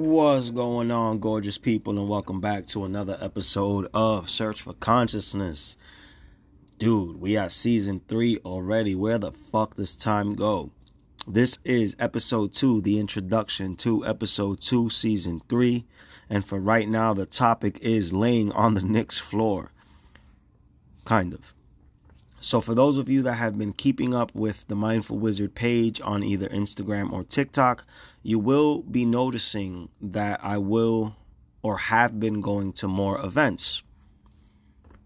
What's going on, gorgeous people, and welcome back to another episode of Search for Consciousness. Dude, we are season three already. Where the fuck does time go? This is episode two, the introduction to episode two, season three. And for right now, the topic is laying on the Knicks floor. Kind of. So, for those of you that have been keeping up with the Mindful Wizard page on either Instagram or TikTok, you will be noticing that I will or have been going to more events.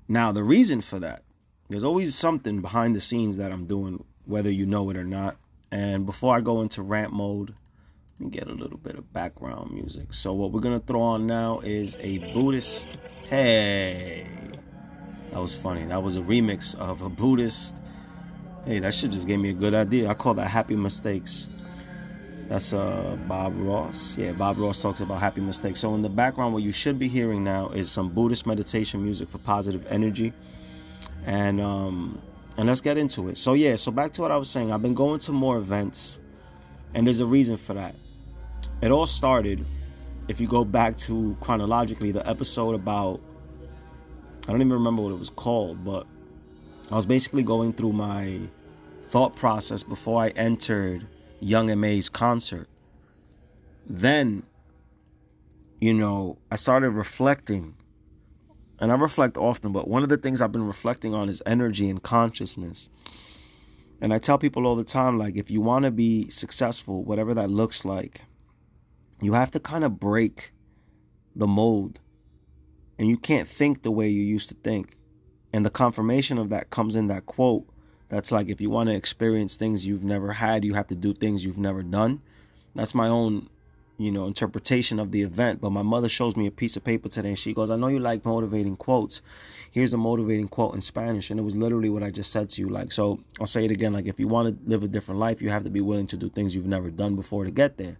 Now, the reason for that, there's always something behind the scenes that I'm doing, whether you know it or not. And before I go into rant mode, let me get a little bit of background music. So, what we're going to throw on now is a Buddhist. Hey. That was funny. That was a remix of a Buddhist. Hey, that shit just gave me a good idea. I call that Happy Mistakes. That's uh Bob Ross. Yeah, Bob Ross talks about happy mistakes. So in the background, what you should be hearing now is some Buddhist meditation music for positive energy. And um and let's get into it. So yeah, so back to what I was saying. I've been going to more events, and there's a reason for that. It all started, if you go back to chronologically, the episode about I don't even remember what it was called, but I was basically going through my thought process before I entered Young M.A's concert. Then, you know, I started reflecting. And I reflect often, but one of the things I've been reflecting on is energy and consciousness. And I tell people all the time like, if you want to be successful, whatever that looks like, you have to kind of break the mold and you can't think the way you used to think. And the confirmation of that comes in that quote that's like if you want to experience things you've never had, you have to do things you've never done. That's my own, you know, interpretation of the event. But my mother shows me a piece of paper today and she goes, I know you like motivating quotes. Here's a motivating quote in Spanish. And it was literally what I just said to you. Like, so I'll say it again. Like, if you want to live a different life, you have to be willing to do things you've never done before to get there.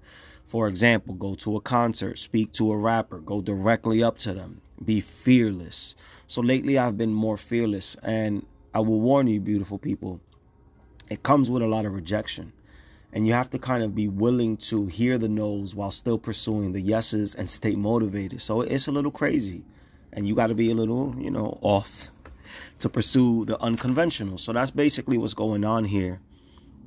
For example, go to a concert, speak to a rapper, go directly up to them, be fearless. So lately I've been more fearless and I will warn you beautiful people. It comes with a lot of rejection. And you have to kind of be willing to hear the no's while still pursuing the yeses and stay motivated. So it's a little crazy. And you got to be a little, you know, off to pursue the unconventional. So that's basically what's going on here.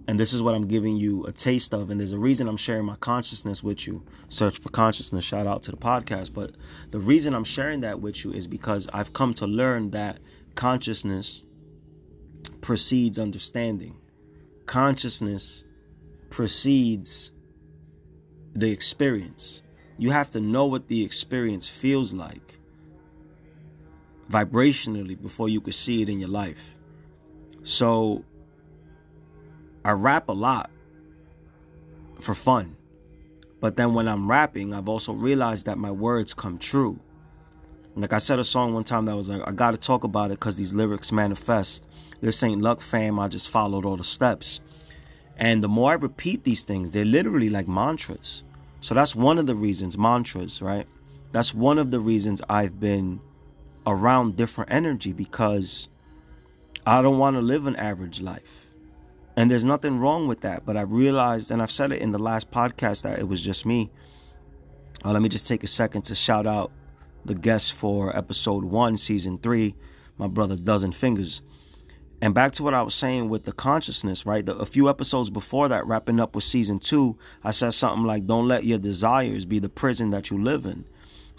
And this is what I'm giving you a taste of. And there's a reason I'm sharing my consciousness with you. Search for consciousness. Shout out to the podcast. But the reason I'm sharing that with you is because I've come to learn that consciousness precedes understanding. Consciousness precedes the experience. You have to know what the experience feels like vibrationally before you could see it in your life. So I rap a lot for fun. But then when I'm rapping, I've also realized that my words come true. Like I said a song one time that was like, I gotta talk about it because these lyrics manifest. This ain't luck, fam. I just followed all the steps. And the more I repeat these things, they're literally like mantras. So that's one of the reasons, mantras, right? That's one of the reasons I've been around different energy because I don't want to live an average life. And there's nothing wrong with that. But I've realized, and I've said it in the last podcast, that it was just me. Uh, let me just take a second to shout out the guest for episode one, season three, my brother Dozen Fingers. And back to what I was saying with the consciousness, right? The, a few episodes before that, wrapping up with season two, I said something like, Don't let your desires be the prison that you live in.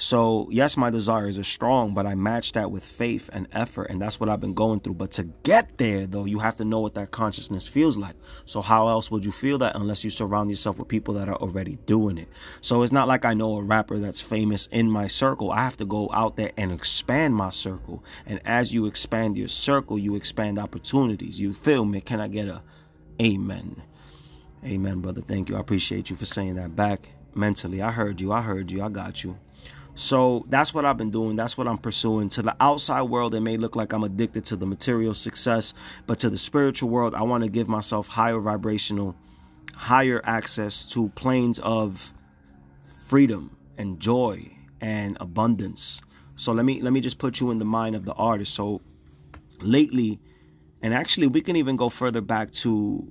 So, yes, my desires are strong, but I match that with faith and effort, and that's what I've been going through. But to get there, though, you have to know what that consciousness feels like. So, how else would you feel that unless you surround yourself with people that are already doing it? So, it's not like I know a rapper that's famous in my circle. I have to go out there and expand my circle. And as you expand your circle, you expand opportunities. You feel me? Can I get a amen? Amen, brother. Thank you. I appreciate you for saying that back mentally. I heard you. I heard you. I got you. So that's what I've been doing. That's what I'm pursuing. To the outside world, it may look like I'm addicted to the material success, but to the spiritual world, I want to give myself higher vibrational, higher access to planes of freedom and joy and abundance. So let me let me just put you in the mind of the artist. So lately, and actually we can even go further back to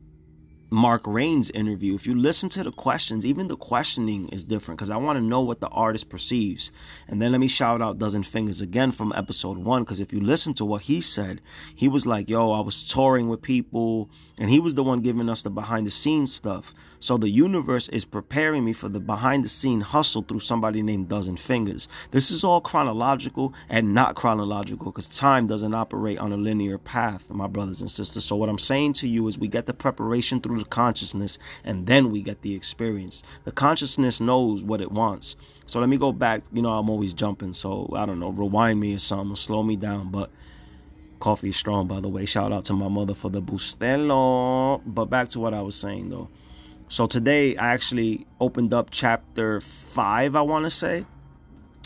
Mark Rain's interview, if you listen to the questions, even the questioning is different because I want to know what the artist perceives. And then let me shout out Dozen Fingers again from episode one because if you listen to what he said, he was like, Yo, I was touring with people, and he was the one giving us the behind the scenes stuff. So the universe is preparing me for the behind the scene hustle through somebody named Dozen Fingers. This is all chronological and not chronological because time doesn't operate on a linear path, my brothers and sisters. So what I'm saying to you is we get the preparation through the consciousness and then we get the experience. The consciousness knows what it wants. So let me go back. You know, I'm always jumping. So I don't know, rewind me or something, slow me down. But coffee strong, by the way. Shout out to my mother for the bustelo. But back to what I was saying though. So today I actually opened up chapter five, I want to say.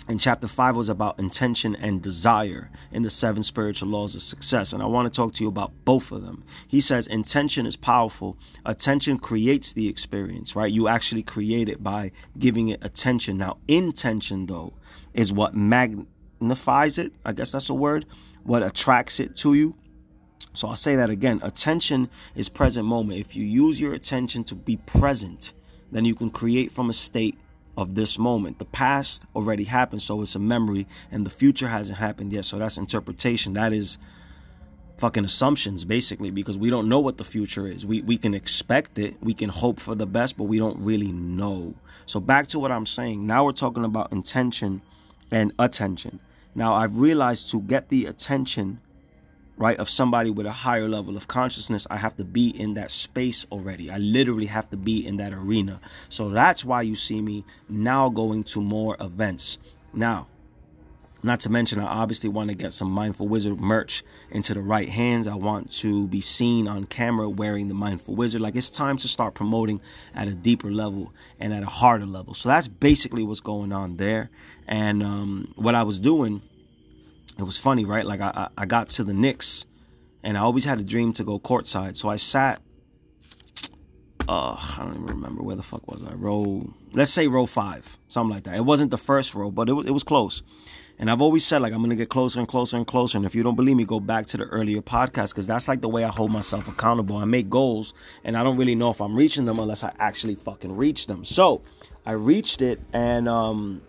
And chapter five was about intention and desire in the seven spiritual laws of success. And I want to talk to you about both of them. He says intention is powerful. Attention creates the experience, right? You actually create it by giving it attention. Now, intention, though, is what magnifies it. I guess that's a word. What attracts it to you. So I'll say that again. Attention is present moment. If you use your attention to be present, then you can create from a state of this moment. The past already happened, so it's a memory, and the future hasn't happened yet. So that's interpretation. That is fucking assumptions, basically, because we don't know what the future is. We we can expect it, we can hope for the best, but we don't really know. So back to what I'm saying. Now we're talking about intention and attention. Now I've realized to get the attention right, of somebody with a higher level of consciousness, I have to be in that space already. I literally have to be in that arena. So that's why you see me now going to more events. Now, not to mention, I obviously want to get some Mindful Wizard merch into the right hands. I want to be seen on camera wearing the Mindful Wizard. Like it's time to start promoting at a deeper level and at a harder level. So that's basically what's going on there. And um, what I was doing it was funny, right? Like I, I got to the Knicks, and I always had a dream to go courtside. So I sat. Uh, I don't even remember where the fuck was I. Row, let's say row five, something like that. It wasn't the first row, but it was it was close. And I've always said like I'm gonna get closer and closer and closer. And if you don't believe me, go back to the earlier podcast because that's like the way I hold myself accountable. I make goals, and I don't really know if I'm reaching them unless I actually fucking reach them. So I reached it, and um,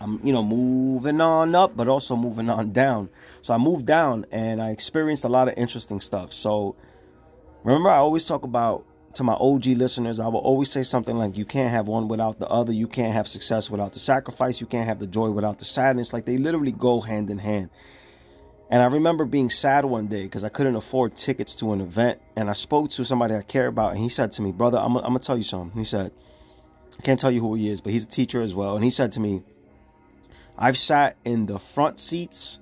I'm, you know, moving on up, but also moving on down. So I moved down and I experienced a lot of interesting stuff. So remember, I always talk about to my OG listeners, I will always say something like, you can't have one without the other. You can't have success without the sacrifice. You can't have the joy without the sadness. Like they literally go hand in hand. And I remember being sad one day because I couldn't afford tickets to an event. And I spoke to somebody I care about, and he said to me, Brother, I'm, going to tell you something. He said, I can't tell you who he is, but he's a teacher as well. And he said to me, I've sat in the front seats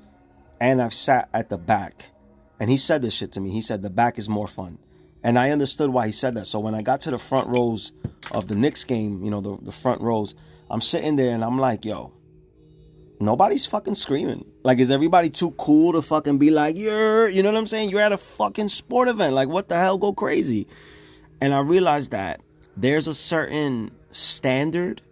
and I've sat at the back. And he said this shit to me. He said the back is more fun. And I understood why he said that. So when I got to the front rows of the Knicks game, you know, the, the front rows, I'm sitting there and I'm like, yo, nobody's fucking screaming. Like, is everybody too cool to fucking be like, you're, you know what I'm saying? You're at a fucking sport event. Like, what the hell? Go crazy. And I realized that there's a certain standard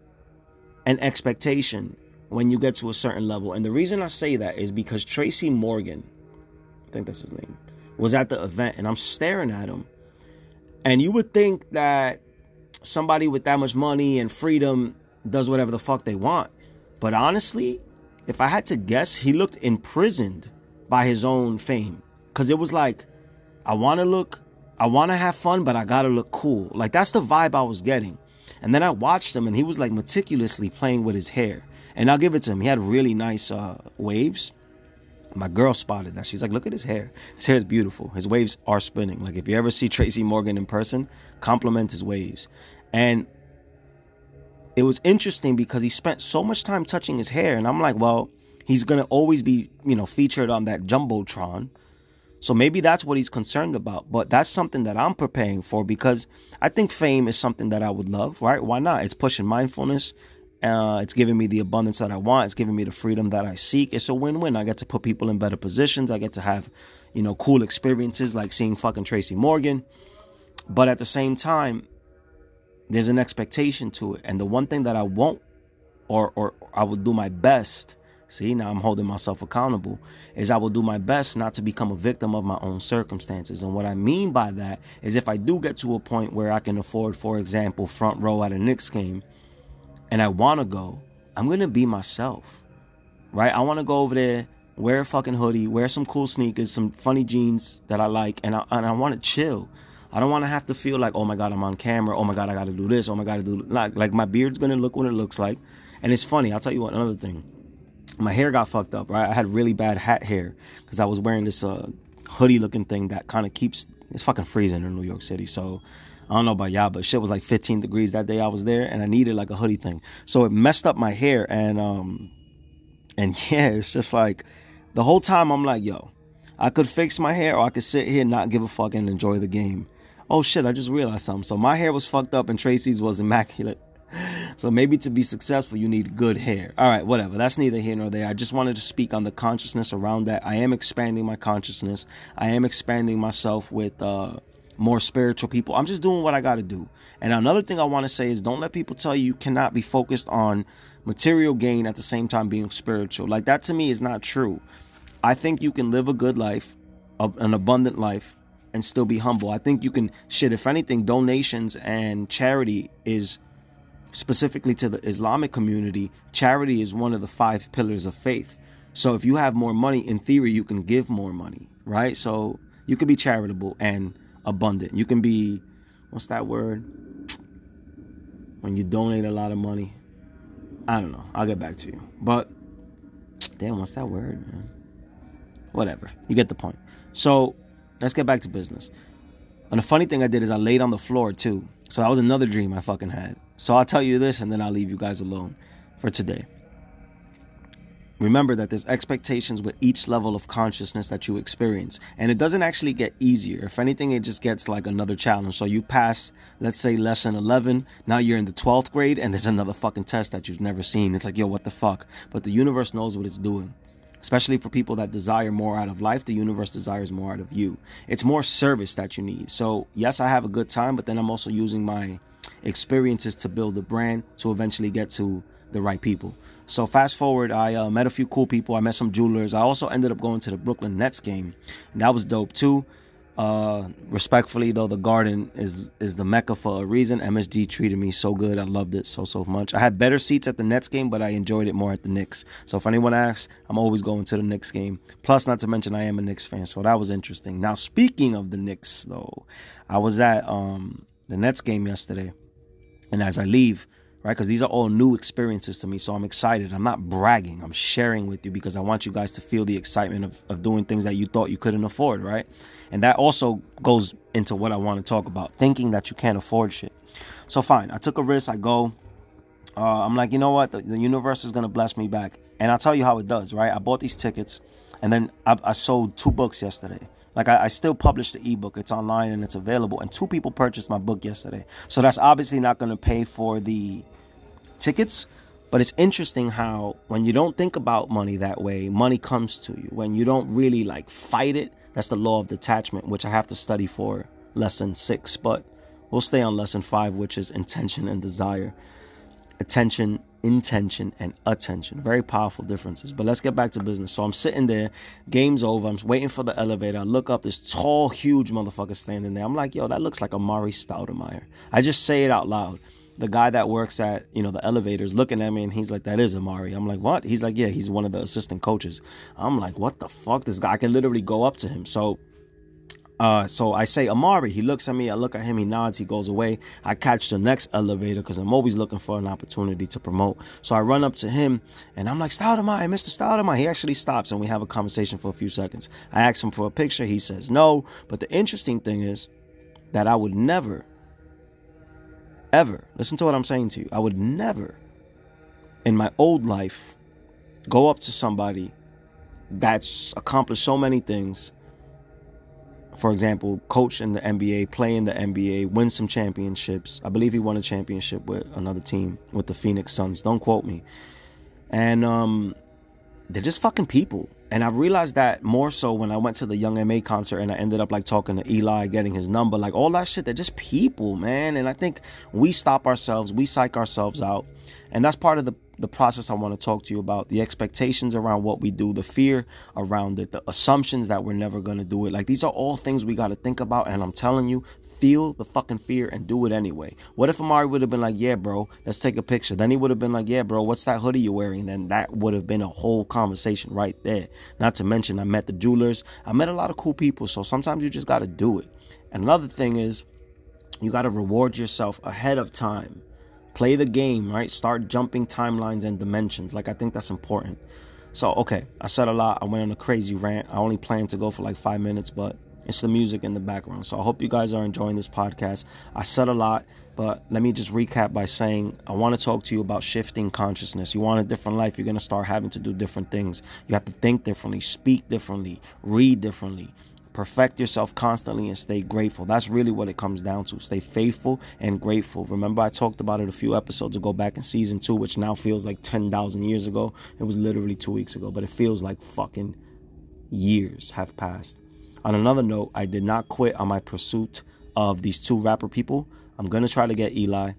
and expectation when you get to a certain level. And the reason I say that is because Tracy Morgan, I think that's his name, was at the event and I'm staring at him. And you would think that somebody with that much money and freedom does whatever the fuck they want. But honestly, if I had to guess, he looked imprisoned by his own fame. Cause it was like, I wanna look, I wanna have fun, but I gotta look cool. Like that's the vibe I was getting. And then I watched him and he was like meticulously playing with his hair. And I'll give it to him. He had really nice uh, waves. My girl spotted that. She's like, look at his hair. His hair is beautiful. His waves are spinning. Like if you ever see Tracy Morgan in person, compliment his waves. And it was interesting because he spent so much time touching his hair. And I'm like, well, he's gonna always be, you know, featured on that Jumbotron. So maybe that's what he's concerned about. But that's something that I'm preparing for because I think fame is something that I would love, right? Why not? It's pushing mindfulness. Uh, it's giving me the abundance that I want. It's giving me the freedom that I seek. It's a win-win. I get to put people in better positions. I get to have, you know, cool experiences like seeing fucking Tracy Morgan. But at the same time, there's an expectation to it. And the one thing that I won't, or or I will do my best see, now I'm holding myself accountable, is I will do my best not to become a victim of my own circumstances. And what I mean by that is if I do get to a point where I can afford, for example, front row at a Knicks game and I want to go, I'm going to be myself, right? I want to go over there, wear a fucking hoodie, wear some cool sneakers, some funny jeans that I like, and I, and I want to chill. I don't want to have to feel like, oh my God, I'm on camera. Oh my God, I got to do this. Oh my God, I do like, like my beard's going to look what it looks like. And it's funny. I'll tell you what, another thing my hair got fucked up, right? I had really bad hat hair because I was wearing this uh, hoodie looking thing that kind of keeps it's fucking freezing in New York City. So I don't know about y'all, but shit was like 15 degrees that day I was there, and I needed like a hoodie thing. So it messed up my hair, and um, and yeah, it's just like the whole time I'm like, yo, I could fix my hair, or I could sit here and not give a fuck and enjoy the game. Oh shit, I just realized something. So my hair was fucked up, and Tracy's was immaculate. So maybe to be successful, you need good hair. All right, whatever. That's neither here nor there. I just wanted to speak on the consciousness around that. I am expanding my consciousness. I am expanding myself with uh, more spiritual people. I'm just doing what I got to do. And another thing I want to say is don't let people tell you you cannot be focused on material gain at the same time being spiritual. Like that to me is not true. I think you can live a good life, an abundant life, and still be humble. I think you can shit. If anything, donations and charity is specifically to the Islamic community, charity is one of the five pillars of faith. So if you have more money, in theory, you can give more money, right? So you can be charitable and abundant. You can be, what's that word? When you donate a lot of money. I don't know. I'll get back to you. But, damn, what's that word, man? Whatever. You get the point. So let's get back to business. And the funny thing I did is I laid on the floor too. So that was another dream I fucking had. So I'll tell you this and then I'll leave you guys alone for today. Remember that there's expectations with each level of consciousness that you experience. And it doesn't actually get easier. If anything, it just gets like another challenge. So you pass, let's say, lesson 11. Now you're in the 12th grade and there's another fucking test that you've never seen. It's like, yo, what the fuck? But the universe knows what it's doing especially for people that desire more out of life the universe desires more out of you it's more service that you need so yes i have a good time but then i'm also using my experiences to build a brand to eventually get to the right people so fast forward i uh, met a few cool people i met some jewelers i also ended up going to the brooklyn nets game that was dope too uh, respectfully though, the Garden is is the mecca for a reason. MSG treated me so good. I loved it so so much. I had better seats at the Nets game, but I enjoyed it more at the Knicks. So if anyone asks, I'm always going to the Knicks game. Plus, not to mention, I am a Knicks fan, so that was interesting. Now, speaking of the Knicks, though, I was at um, the Nets game yesterday, and as I leave, right? Because these are all new experiences to me. So I'm excited. I'm not bragging. I'm sharing with you because I want you guys to feel the excitement of, of doing things that you thought you couldn't afford, right? And that also goes into what I want to talk about thinking that you can't afford shit. So, fine, I took a risk. I go. Uh, I'm like, you know what? The, the universe is going to bless me back. And I'll tell you how it does, right? I bought these tickets and then I, I sold two books yesterday. Like I, I, still published the ebook. It's online and it's available. And two people purchased my book yesterday. So that's obviously not going to pay for the tickets. But it's interesting how when you don't think about money that way, money comes to you. When you don't really like fight it, that's the law of detachment, which I have to study for lesson six. But we'll stay on lesson five, which is intention and desire. Attention, intention, and attention. Very powerful differences. But let's get back to business. So I'm sitting there, game's over. I'm waiting for the elevator. I look up, this tall, huge motherfucker standing there. I'm like, yo, that looks like Amar'e Stoudemire. I just say it out loud the guy that works at you know the elevators looking at me and he's like that is amar'e i'm like what he's like yeah he's one of the assistant coaches i'm like what the fuck this guy I can literally go up to him so uh, so I say Amar'e. He looks at me. I look at him. He nods. He goes away. I catch the next elevator because I'm always looking for an opportunity to promote. So I run up to him and I'm like, Stoudemire, Mr. Stoudemire. He actually stops and we have a conversation for a few seconds. I ask him for a picture. He says no. But the interesting thing is that I would never ever, listen to what I'm saying to you, I would never in my old life go up to somebody that's accomplished so many things. For example, coach in the NBA, play in the NBA, win some championships. I believe he won a championship with another team, with the Phoenix Suns. Don't quote me. And um, they're just fucking people. And I realized that more so when I went to the Young M.A concert and I ended up like talking to Eli, getting his number, like all that shit. They're just people, man. And I think we stop ourselves, we psych ourselves out. And that's part of the the process I want to talk to you about, the expectations around what we do, the fear around it, the assumptions that we're never going to do it. Like these are all things we got to think about. And I'm telling you, feel the fucking fear and do it anyway. What if Amar'e would have been like, yeah, bro, let's take a picture? Then he would have been like, yeah, bro, what's that hoodie you're wearing? Then that would have been a whole conversation right there. Not to mention, I met the jewelers. I met a lot of cool people. So sometimes you just got to do it. And another thing is, you got to reward yourself ahead of time. Play the game, right? Start jumping timelines and dimensions. Like, I think that's important. So, okay, I said a lot. I went on a crazy rant. I only planned to go for like five minutes, but it's the music in the background. So I hope you guys are enjoying this podcast. I said a lot, but let me just recap by saying I want to talk to you about shifting consciousness. You want a different life, you're going to start having to do different things. You have to think differently, speak differently, read differently. Perfect yourself constantly and stay grateful. That's really what it comes down to. Stay faithful and grateful. Remember, I talked about it a few episodes ago back in season two, which now feels like 10,000 years ago. It was literally two weeks ago, but it feels like fucking years have passed. On another note, I did not quit on my pursuit of these two rapper people. I'm gonna try to get Eli,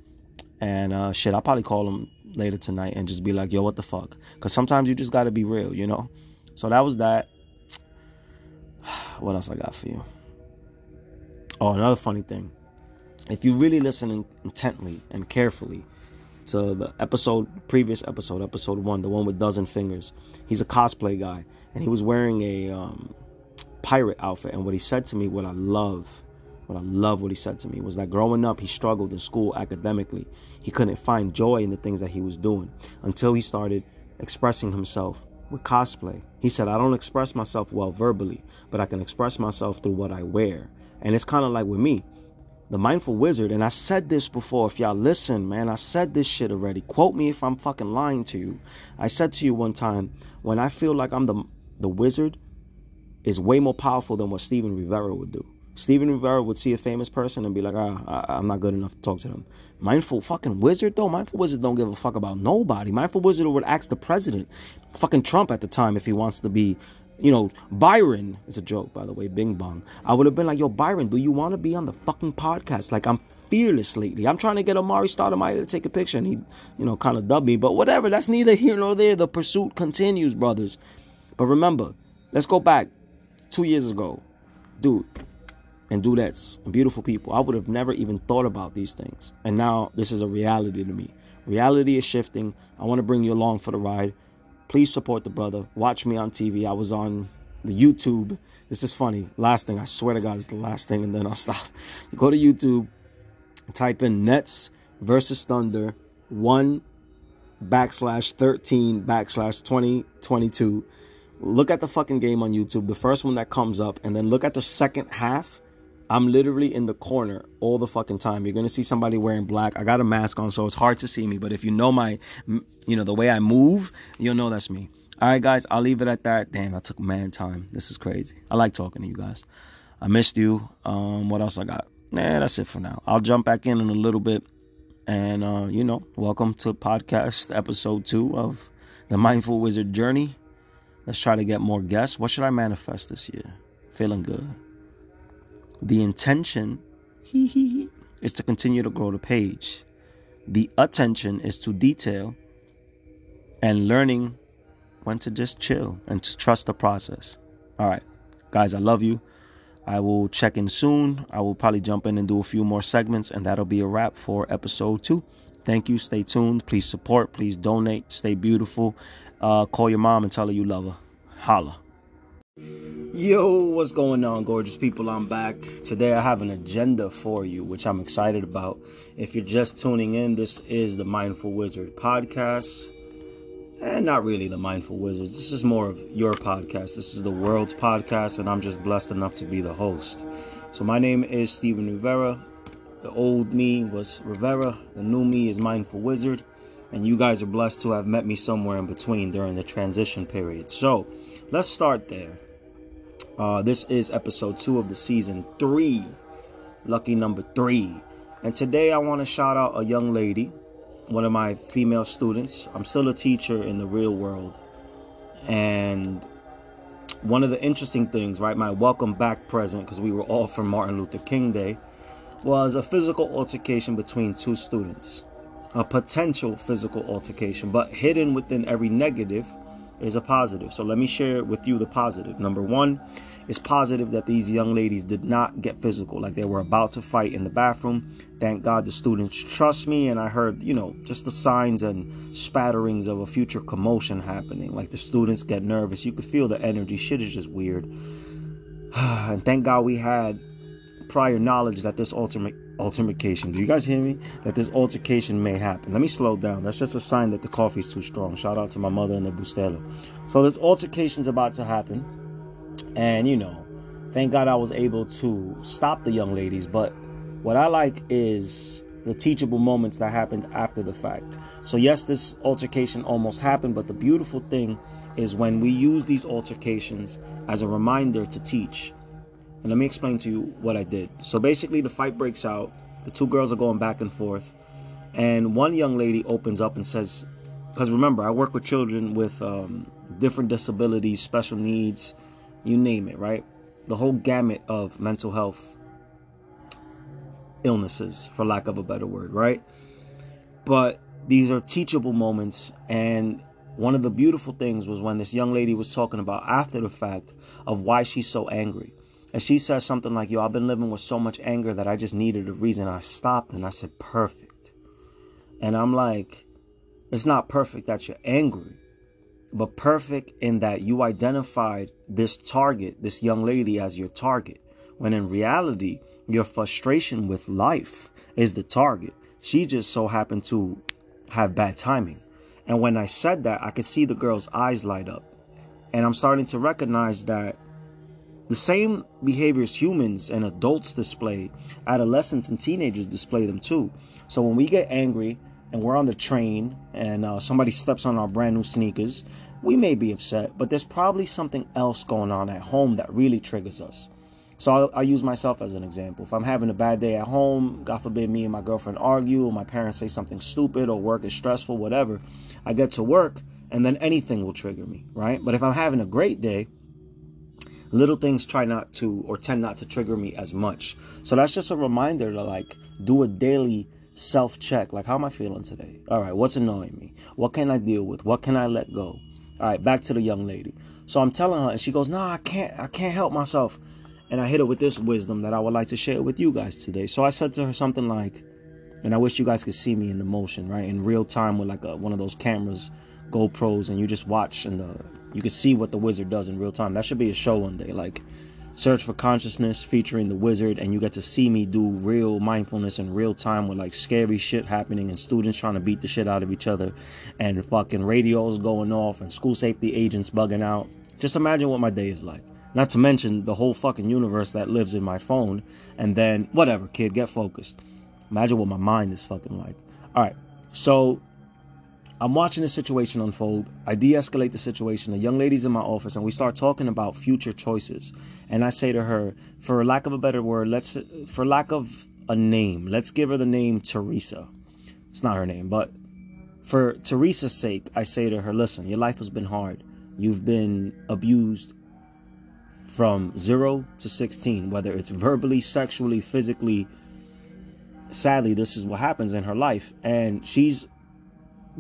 and uh, shit, I'll probably call him later tonight and just be like, "Yo, what the fuck?" Because sometimes you just gotta be real, you know. So that was that. What else I got for you? Oh, another funny thing. If you really listen intently and carefully to the episode, previous episode, episode one, the one with dozen fingers, he's a cosplay guy, and he was wearing a um, pirate outfit. And what he said to me, what I love, what I love what he said to me was that growing up, he struggled in school academically. He couldn't find joy in the things that he was doing until he started expressing himself with cosplay. He said, I don't express myself well verbally, but I can express myself through what I wear. And it's kind of like with me, the mindful wizard, and I said this before. If y'all listen, man, I said this shit already. Quote me if I'm fucking lying to you. I said to you one time, when I feel like I'm the the wizard, is way more powerful than what Steven Rivera would do. Steven Rivera would see a famous person and be like, ah, I, am not good enough to talk to them. Mindful fucking wizard though, mindful wizard don't give a fuck about nobody. Mindful wizard would ask the president, fucking Trump at the time, if he wants to be, you know, Byron. It's a joke, by the way, Bing Bong. I would have been like, yo, Byron, do you want to be on the fucking podcast? Like, I'm fearless lately. I'm trying to get Amar'e Stoudemire to take a picture, and he, you know, kind of dubbed me. But whatever, that's neither here nor there. The pursuit continues, brothers. But remember, let's go back two years ago, dude, and dudettes and beautiful people, I would have never even thought about these things. And now this is a reality to me. Reality is shifting. I want to bring you along for the ride. Please support the brother. Watch me on TV. I was on the YouTube. This is funny. Last thing, I swear to God, it's the last thing, and then I'll stop. Go to YouTube, type in Nets versus Thunder 1 backslash 13 backslash 2022 look at the fucking game on YouTube, the first one that comes up, and then look at the second half. I'm literally in the corner all the fucking time. You're gonna see somebody wearing black. I got a mask on, so it's hard to see me. But if you know my, you know the way I move, you'll know that's me. All right, guys, I'll leave it at that. Damn, I took man time. This is crazy. I like talking to you guys. I missed you. Um, what else I got? Nah, that's it for now. I'll jump back in in a little bit, and uh, you know, welcome to podcast episode two of the Mindful Wizard Journey. Let's try to get more guests. What should I manifest this year? Feeling good. The intention is to continue to grow the page. The attention is to detail and learning when to just chill and to trust the process. All right, guys, I love you. I will check in soon. I will probably jump in and do a few more segments, and that'll be a wrap for episode two. Thank you. Stay tuned. Please support. Please donate. Stay beautiful. Uh, call your mom and tell her you love her. Holla. Yo, what's going on, gorgeous people? I'm back. Today I have an agenda for you, which I'm excited about. If you're just tuning in, this is the Mindful Wizard podcast. And not really the Mindful Wizards. This is more of your podcast. This is the world's podcast, and I'm just blessed enough to be the host. So, my name is Steven Rivera. The old me was Rivera, the new me is Mindful Wizard and you guys are blessed to have met me somewhere in between during the transition period. So let's start there. Uh, this is episode two of the season three, lucky number three. And today I want to shout out a young lady, one of my female students. I'm still a teacher in the real world. And one of the interesting things, right, my welcome back present, because we were all from Martin Luther King Day, was a physical altercation between two students. a potential physical altercation, but hidden within every negative is a positive. So let me share with you the positive. Number one, it's positive that these young ladies did not get physical, like they were about to fight in the bathroom. Thank God the students trust me, and I heard, you know, just the signs and spatterings of a future commotion happening. Like the students get nervous. You could feel the energy. Shit is just weird. and thank God we had prior knowledge that this ultimate altercation. Do you guys hear me? That this altercation may happen. Let me slow down. That's just a sign that the coffee's too strong. Shout out to my mother and the Bustelo. So this altercation's about to happen. And you know, thank God I was able to stop the young ladies. But what I like is the teachable moments that happened after the fact. So yes, this altercation almost happened, but the beautiful thing is when we use these altercations as a reminder to teach and let me explain to you what I did. So basically, the fight breaks out. The two girls are going back and forth. And one young lady opens up and says, because remember, I work with children with um, different disabilities, special needs, you name it, right? The whole gamut of mental health illnesses, for lack of a better word, right? But these are teachable moments. And one of the beautiful things was when this young lady was talking about after the fact of why she's so angry. And she says something like, Yo, I've been living with so much anger that I just needed a reason. I stopped and I said, Perfect. And I'm like, It's not perfect that you're angry, but perfect in that you identified this target, this young lady, as your target. When in reality, your frustration with life is the target. She just so happened to have bad timing. And when I said that, I could see the girl's eyes light up. And I'm starting to recognize that the same behaviors humans and adults display, adolescents and teenagers display them too. So when we get angry and we're on the train and uh, somebody steps on our brand new sneakers, we may be upset, but there's probably something else going on at home that really triggers us. So I'll, I'll, use myself as an example. If I'm having a bad day at home, God forbid me and my girlfriend argue, or my parents say something stupid, or work is stressful, whatever, I get to work and then anything will trigger me, right? But if I'm having a great day, little things try not to or tend not to trigger me as much. So that's just a reminder to like do a daily self check. Like, how am I feeling today? All right, what's annoying me? What can I deal with? What can I let go? All right, back to the young lady. So I'm telling her, and she goes, "No, I can't. I can't help myself." And I hit her with this wisdom that I would like to share with you guys today. So I said to her something like, and I wish you guys could see me in the motion, right, in real time with like a, one of those cameras, GoPros, and you just watch and the you can see what the wizard does in real time. That should be a show one day, like Search for Consciousness featuring the wizard, and you get to see me do real mindfulness in real time with like scary shit happening and students trying to beat the shit out of each other, and fucking radios going off and school safety agents bugging out. Just imagine what my day is like. Not to mention the whole fucking universe that lives in my phone, and then whatever, kid, get focused. Imagine what my mind is fucking like. All right, so I'm watching the situation unfold. I de escalate the situation. The young lady's in my office, and we start talking about future choices. And I say to her, for lack of a better word, let's, for lack of a name, let's give her the name Teresa. It's not her name, but for Teresa's sake, I say to her, listen, your life has been hard. You've been abused from zero to 16, whether it's verbally, sexually, physically. Sadly, this is what happens in her life. And she's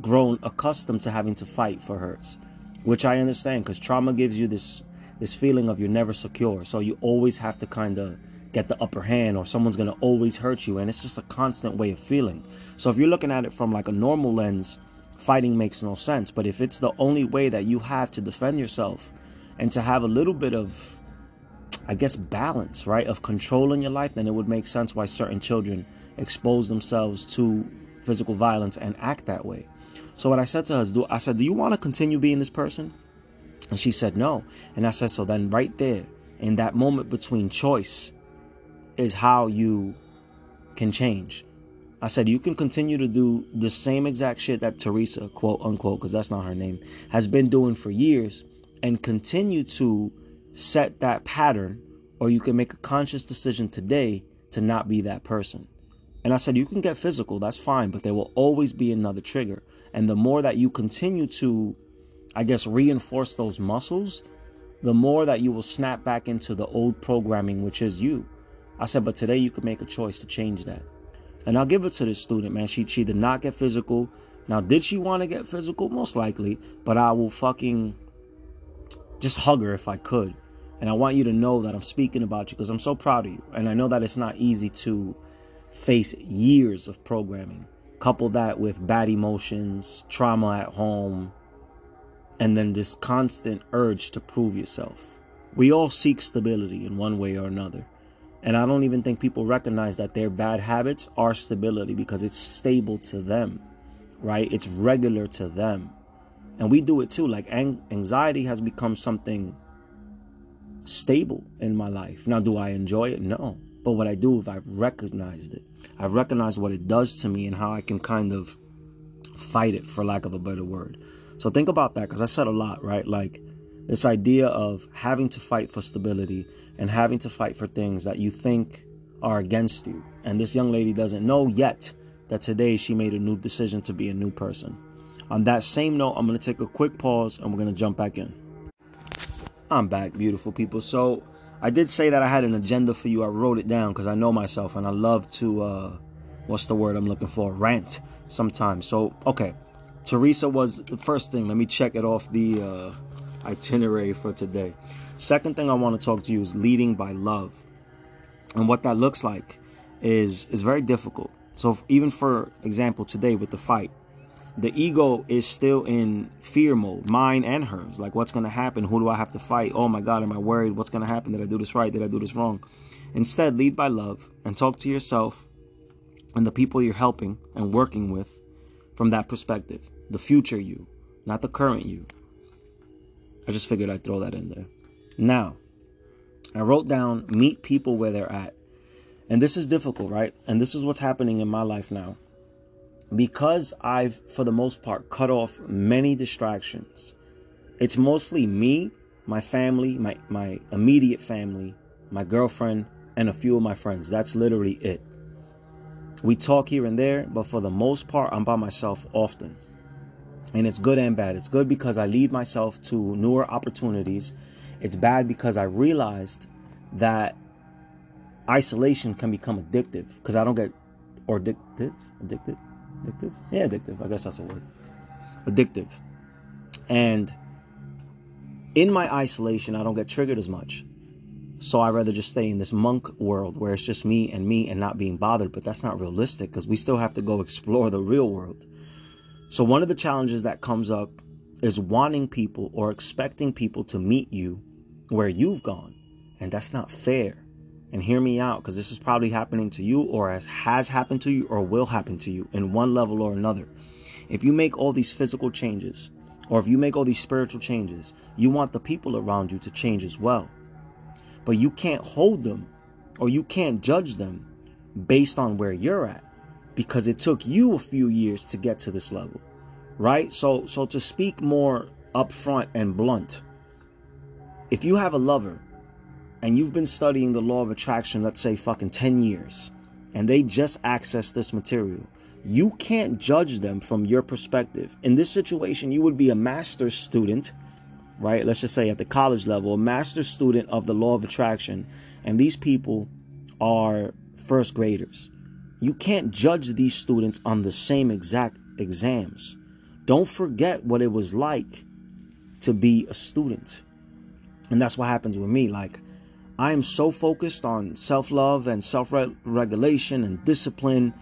grown accustomed to having to fight for hers, which I understand because trauma gives you this this feeling of you're never secure. So you always have to kind of get the upper hand or someone's going to always hurt you and it's just a constant way of feeling. So if you're looking at it from like a normal lens, fighting makes no sense, but if it's the only way that you have to defend yourself and to have a little bit of I guess balance, right, of control in your life, then it would make sense why certain children expose themselves to physical violence and act that way. So what I said to her is, do, I said, do you want to continue being this person? And she said no. And I said, so then right there, in that moment between choice, is how you can change. I said, you can continue to do the same exact shit that Teresa, quote unquote, because that's not her name, has been doing for years and continue to set that pattern, or you can make a conscious decision today to not be that person. And I said, you can get physical, that's fine, but there will always be another trigger. And the more that you continue to, I guess, reinforce those muscles, the more that you will snap back into the old programming, which is you. I said, but today you can make a choice to change that. And I'll give it to this student, man. She she did not get physical. Now, did she want to get physical? Most likely, but I will fucking just hug her if I could. And I want you to know that I'm speaking about you because I'm so proud of you. And I know that it's not easy to face years of programming. Couple that with bad emotions, trauma at home, and then this constant urge to prove yourself. We all seek stability in one way or another. And I don't even think people recognize that their bad habits are stability because it's stable to them, right? It's regular to them. And we do it too. Like anxiety has become something stable in my life. Now, do I enjoy it? No. But what I do if I've recognized it. I've recognized what it does to me and how I can kind of fight it, for lack of a better word. So think about that because I said a lot, right? Like this idea of having to fight for stability and having to fight for things that you think are against you. And this young lady doesn't know yet that today she made a new decision to be a new person. On that same note, I'm going to take a quick pause and we're going to jump back in. I'm back, beautiful people. So I did say that I had an agenda for you. I wrote it down because I know myself and I love to, uh, what's the word I'm looking for? Rant sometimes. So, okay. Teresa was the first thing. Let me check it off the uh, itinerary for today. Second thing I want to talk to you is leading by love. And what that looks like is is very difficult. So even for example today with the fight, the ego is still in fear mode, mine and hers. Like what's going to happen? Who do I have to fight? Oh my god, am I worried? What's going to happen? Did I do this right? Did I do this wrong? Instead, lead by love and talk to yourself and the people you're helping and working with from that perspective the future you, not the current you. I just figured I'd throw that in there. Now, I wrote down meet people where they're at. And this is difficult, right? And this is what's happening in my life now. Because I've, for the most part, cut off many distractions, it's mostly me, my family, my, my immediate family, my girlfriend, and a few of my friends. That's literally it. We talk here and there, but for the most part, I'm by myself often and it's good and bad. It's good because I lead myself to newer opportunities. It's bad because I realized that isolation can become addictive because I don't get or addictive, addictive, addictive. Yeah, addictive. I guess that's a word. Addictive, and in my isolation, I don't get triggered as much. So I rather just stay in this monk world where it's just me and me and not being bothered. But that's not realistic because we still have to go explore the real world. So, one of the challenges that comes up is wanting people or expecting people to meet you where you've gone. And that's not fair. And hear me out because this is probably happening to you or as has happened to you or will happen to you in one level or another. If you make all these physical changes or if you make all these spiritual changes, you want the people around you to change as well. But you can't hold them or you can't judge them based on where you're at because it took you a few years to get to this level right so so to speak more upfront and blunt if you have a lover and you've been studying the law of attraction let's say fucking 10 years and they just access this material you can't judge them from your perspective in this situation you would be a master's student right let's just say at the college level a master's student of the law of attraction and these people are first graders you can't judge these students on the same exact exams. Don't forget what it was like to be a student. And that's what happens with me. Like, I am so focused on self love and self regulation and discipline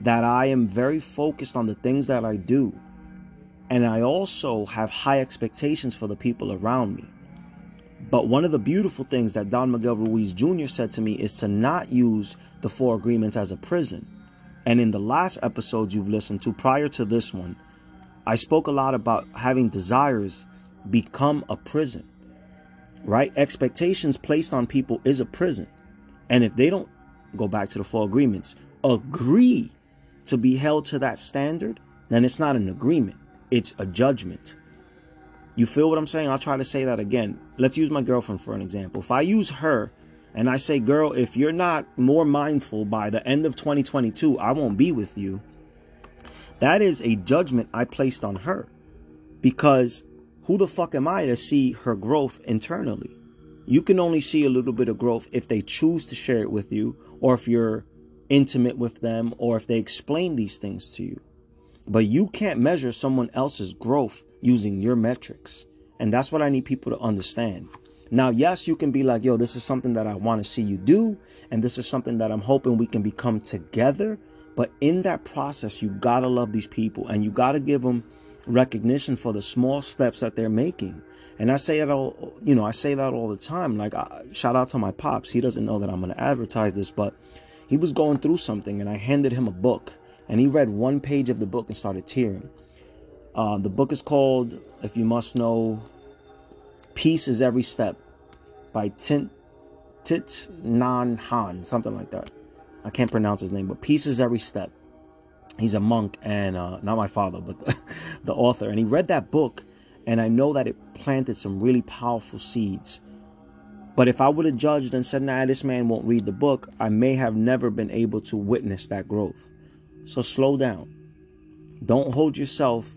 that I am very focused on the things that I do. And I also have high expectations for the people around me. But one of the beautiful things that Don Miguel Ruiz Jr. said to me is to not use the four agreements as a prison. And in the last episodes you've listened to prior to this one, I spoke a lot about having desires become a prison, right? Expectations placed on people is a prison. And if they don't go back to the four agreements, agree to be held to that standard, then it's not an agreement, it's a judgment. You feel what I'm saying? I'll try to say that again. Let's use my girlfriend for an example. If I use her and I say, girl, if you're not more mindful by the end of 2022, I won't be with you. That is a judgment I placed on her because who the fuck am I to see her growth internally? You can only see a little bit of growth if they choose to share it with you or if you're intimate with them or if they explain these things to you. But you can't measure someone else's growth using your metrics. And that's what I need people to understand. Now, yes, you can be like, yo, this is something that I want to see you do. And this is something that I'm hoping we can become together. But in that process, you got to love these people and you got to give them recognition for the small steps that they're making. And I say it all, you know, I say that all the time. Like, I, shout out to my pops. He doesn't know that I'm going to advertise this, but he was going through something and I handed him a book and he read one page of the book and started tearing. Uh, the book is called, if you must know, Peace is Every Step by Tint Thich Nan Han, something like that. I can't pronounce his name, but Peace is Every Step. He's a monk and uh, not my father, but the, the author. And he read that book, and I know that it planted some really powerful seeds. But if I would have judged and said, nah, this man won't read the book, I may have never been able to witness that growth. So slow down. Don't hold yourself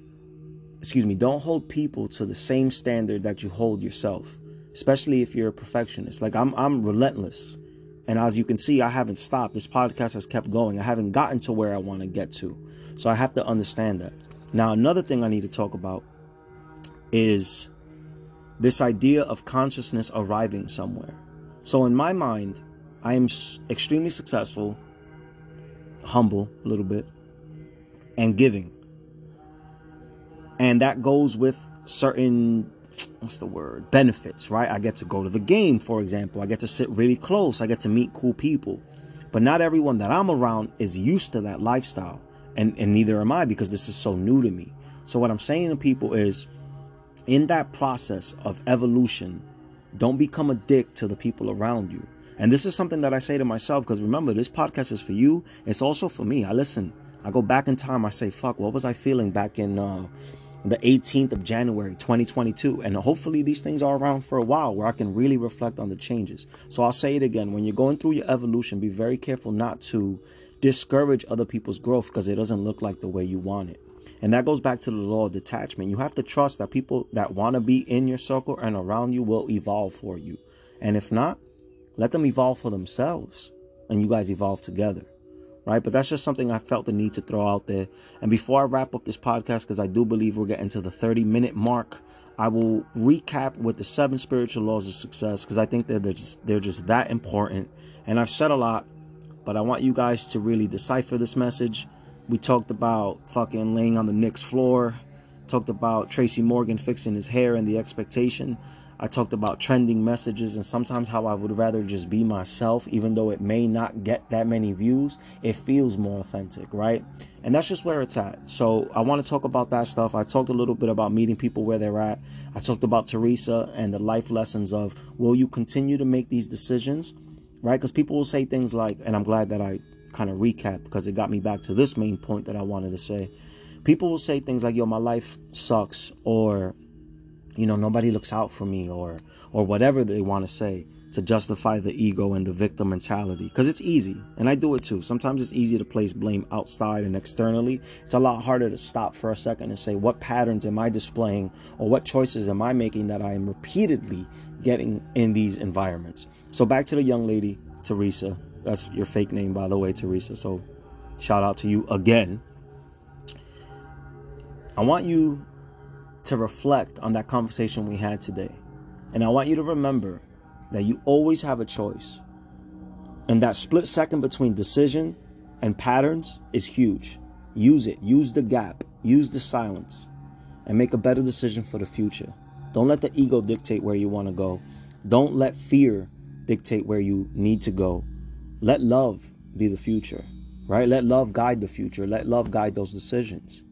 excuse me, don't hold people to the same standard that you hold yourself, especially if you're a perfectionist. Like I'm I'm relentless. And as you can see, I haven't stopped. This podcast has kept going. I haven't gotten to where I want to get to. So I have to understand that. Now, another thing I need to talk about is this idea of consciousness arriving somewhere. So in my mind, I am extremely successful, humble a little bit, and giving and that goes with certain what's the word? Benefits right? I get to go to the game for example. I get to sit really close. I get to meet cool people. But not everyone that i'm around is used to that lifestyle. And and neither am i because this is so new to me. So what i'm saying to people is in that process of evolution don't become a dick to the people around you. And this is something that i say to myself because remember this podcast is for you. It's also for me. I listen. I go back in time. I say fuck what was i feeling back in uh the 18th of January 2022. And hopefully these things are around for a while where I can really reflect on the changes. So I'll say it again when you're going through your evolution, be very careful not to discourage other people's growth because it doesn't look like the way you want it. And that goes back to the law of detachment. You have to trust that people that want to be in your circle and around you will evolve for you. And if not, let them evolve for themselves and you guys evolve together right? But that's just something I felt the need to throw out there. And before I wrap up this podcast, because I do believe we're getting to the 30 minute mark, I will recap with the seven spiritual laws of success because I think that they're just, they're just that important. And I've said a lot, but I want you guys to really decipher this message. We talked about fucking laying on the Knicks floor, talked about Tracy Morgan fixing his hair and the expectation. I talked about trending messages and sometimes how I would rather just be myself, even though it may not get that many views. It feels more authentic, right? And that's just where it's at. So I want to talk about that stuff. I talked a little bit about meeting people where they're at. I talked about Teresa and the life lessons of will you continue to make these decisions, right? Because people will say things like, and I'm glad that I kind of recapped because it got me back to this main point that I wanted to say. People will say things like, yo, my life sucks, or you know nobody looks out for me or or whatever they want to say to justify the ego and the victim mentality. Because it's easy and i do it too. Sometimes it's easy to place blame outside and externally. It's a lot harder to stop for a second and say what patterns am i displaying or what choices am i making that i am repeatedly getting in these environments? So back to the young lady teresa. That's your fake name by the way teresa. So shout out to you again. I want you to reflect on that conversation we had today. And I want you to remember that you always have a choice. And that split second between decision and patterns is huge. Use it. Use the gap. Use the silence. And make a better decision for the future. Don't let the ego dictate where you want to go. Don't let fear dictate where you need to go. Let love be the future, right? Let love guide the future. Let love guide those decisions.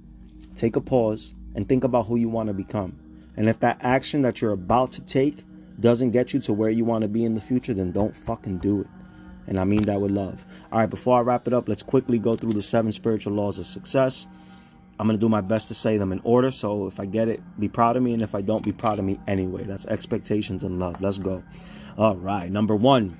Take a pause and think about who you want to become. And if that action that you're about to take doesn't get you to where you want to be in the future, then don't fucking do it. And I mean that with love. All right, before I wrap it up, let's quickly go through the seven spiritual laws of success. I'm going to do my best to say them in order. So if I get it, be proud of me. And if I don't, be proud of me anyway. That's expectations and love. Let's go. All right. Number one,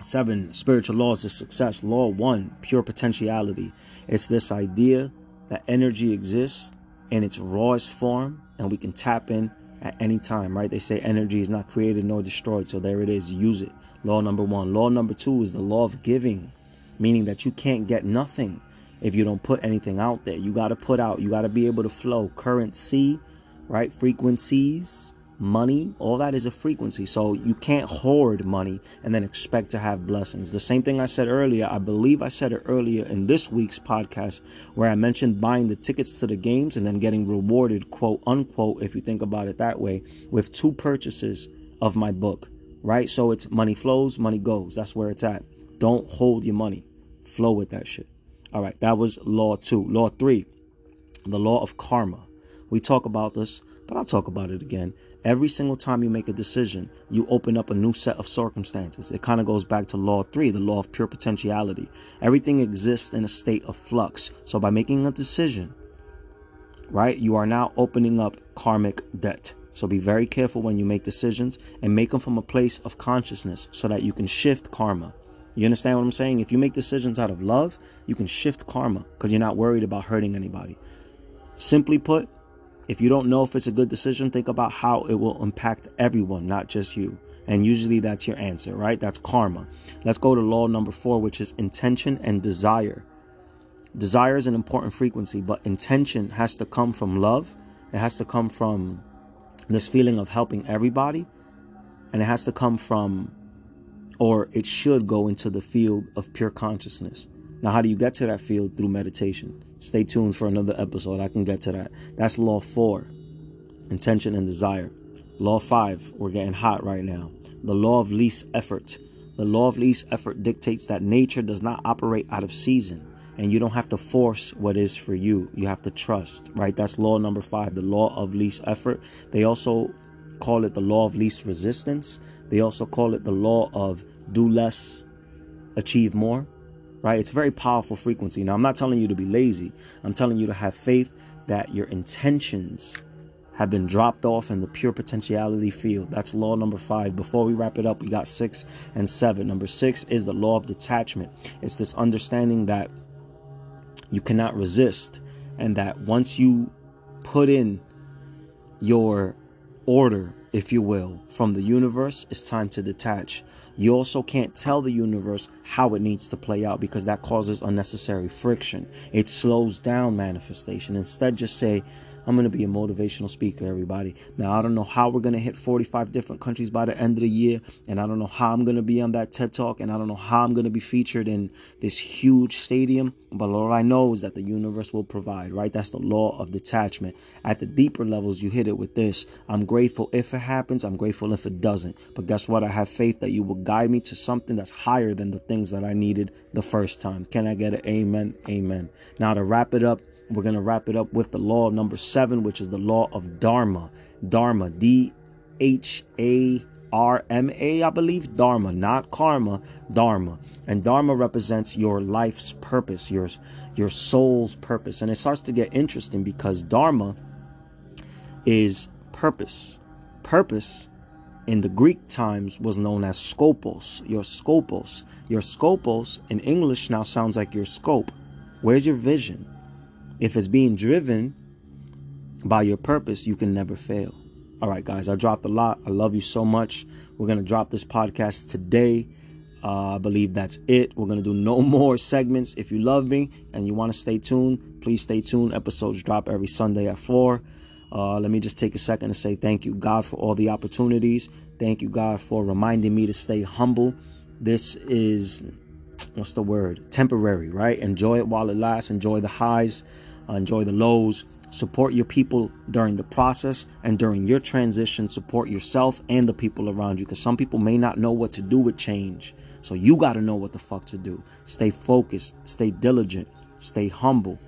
seven spiritual laws of success. Law one, pure potentiality. It's this idea that energy exists in its rawest form and we can tap in at any time, right? They say energy is not created nor destroyed. So there it is. Use it. Law number one. Law number two is the law of giving. meaning that you can't get nothing if you don't put anything out there. You got to put out, you got to be able to flow currency, right? Frequencies, money, all that is a frequency. So you can't hoard money and then expect to have blessings. The same thing I said earlier, I believe I said it earlier in this week's podcast where I mentioned buying the tickets to the games and then getting rewarded, quote unquote, if you think about it that way, with two purchases of my book, right? So it's money flows, money goes. That's where it's at. Don't hold your money, flow with that shit. All right, that was law two. Law three, the law of karma. We talk about this, but I'll talk about it again. Every single time you make a decision, you open up a new set of circumstances. It kind of goes back to law three, the law of pure potentiality. Everything exists in a state of flux. So by making a decision, right, you are now opening up karmic debt. So be very careful when you make decisions and make them from a place of consciousness so that you can shift karma. You understand what I'm saying? If you make decisions out of love, you can shift karma because you're not worried about hurting anybody. Simply put, if you don't know if it's a good decision, think about how it will impact everyone, not just you. And usually that's your answer, right? That's karma. Let's go to law number four, which is intention and desire. Desire is an important frequency, but intention has to come from love. It has to come from this feeling of helping everybody. And it has to come from, or it should go into the field of pure consciousness. Now, how do you get to that field? Through meditation. Stay tuned for another episode. I can get to that. That's law four intention and desire. Law five, we're getting hot right now. The law of least effort. The law of least effort dictates that nature does not operate out of season and you don't have to force what is for you. You have to trust, right? That's law number five, the law of least effort. They also call it the law of least resistance. They also call it the law of do less, achieve more right? It's a very powerful frequency. Now, I'm not telling you to be lazy. I'm telling you to have faith that your intentions have been dropped off in the pure potentiality field. That's law number five. Before we wrap it up, we got six and seven. Number six is the law of detachment. It's this understanding that you cannot resist, and that once you put in your order, if you will, from the universe, it's time to detach. You also can't tell the universe how it needs to play out because that causes unnecessary friction. It slows down manifestation. Instead, just say, I'm going to be a motivational speaker, everybody. Now, I don't know how we're going to hit 45 different countries by the end of the year. And I don't know how I'm going to be on that TED Talk. And I don't know how I'm going to be featured in this huge stadium. But all I know is that the universe will provide, right? That's the law of detachment. At the deeper levels, you hit it with this I'm grateful if it happens. I'm grateful if it doesn't. But guess what? I have faith that you will guide me to something that's higher than the things that I needed the first time. Can I get an amen? Amen. Now, to wrap it up, we're going to wrap it up with the law number seven, which is the law of Dharma. Dharma, D H A R M A, I believe. Dharma, not karma, Dharma. And Dharma represents your life's purpose, your, your soul's purpose. And it starts to get interesting because Dharma is purpose. Purpose in the Greek times was known as scopos, your scopos. Your scopos in English now sounds like your scope. Where's your vision? If it's being driven by your purpose, you can never fail. All right, guys, I dropped a lot. I love you so much. We're going to drop this podcast today. Uh, I believe that's it. We're going to do no more segments. If you love me and you want to stay tuned, please stay tuned. Episodes drop every Sunday at 4. Uh, let me just take a second to say thank you, God, for all the opportunities. Thank you, God, for reminding me to stay humble. This is, what's the word? Temporary, right? Enjoy it while it lasts. Enjoy the highs uh, enjoy the lows. Support your people during the process and during your transition. Support yourself and the people around you because some people may not know what to do with change. So you got to know what the fuck to do. Stay focused, stay diligent, stay humble.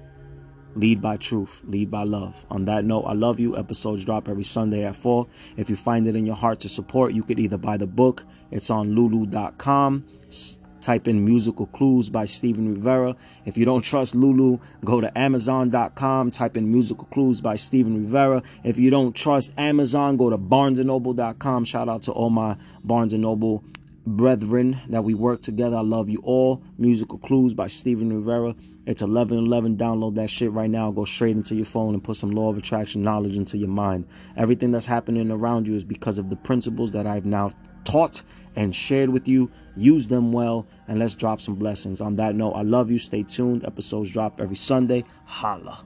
Lead by truth, lead by love. On that note, I love you. Episodes drop every Sunday at 4. If you find it in your heart to support, you could either buy the book, it's on lulu.com Type in Musical Clues by Steven Rivera. If you don't trust Lulu, go to Amazon.com. Type in Musical Clues by Steven Rivera. If you don't trust Amazon, go to BarnesandNoble.com. Shout out to all my Barnes Noble brethren that we work together. I love you all. Musical Clues by Steven Rivera. It's 1111. Download that shit right now. Go straight into your phone and put some law of attraction knowledge into your mind. Everything that's happening around you is because of the principles that I've now taught and shared with you. Use them well, and let's drop some blessings. On that note, I love you. Stay tuned. Episodes drop every Sunday. Holla.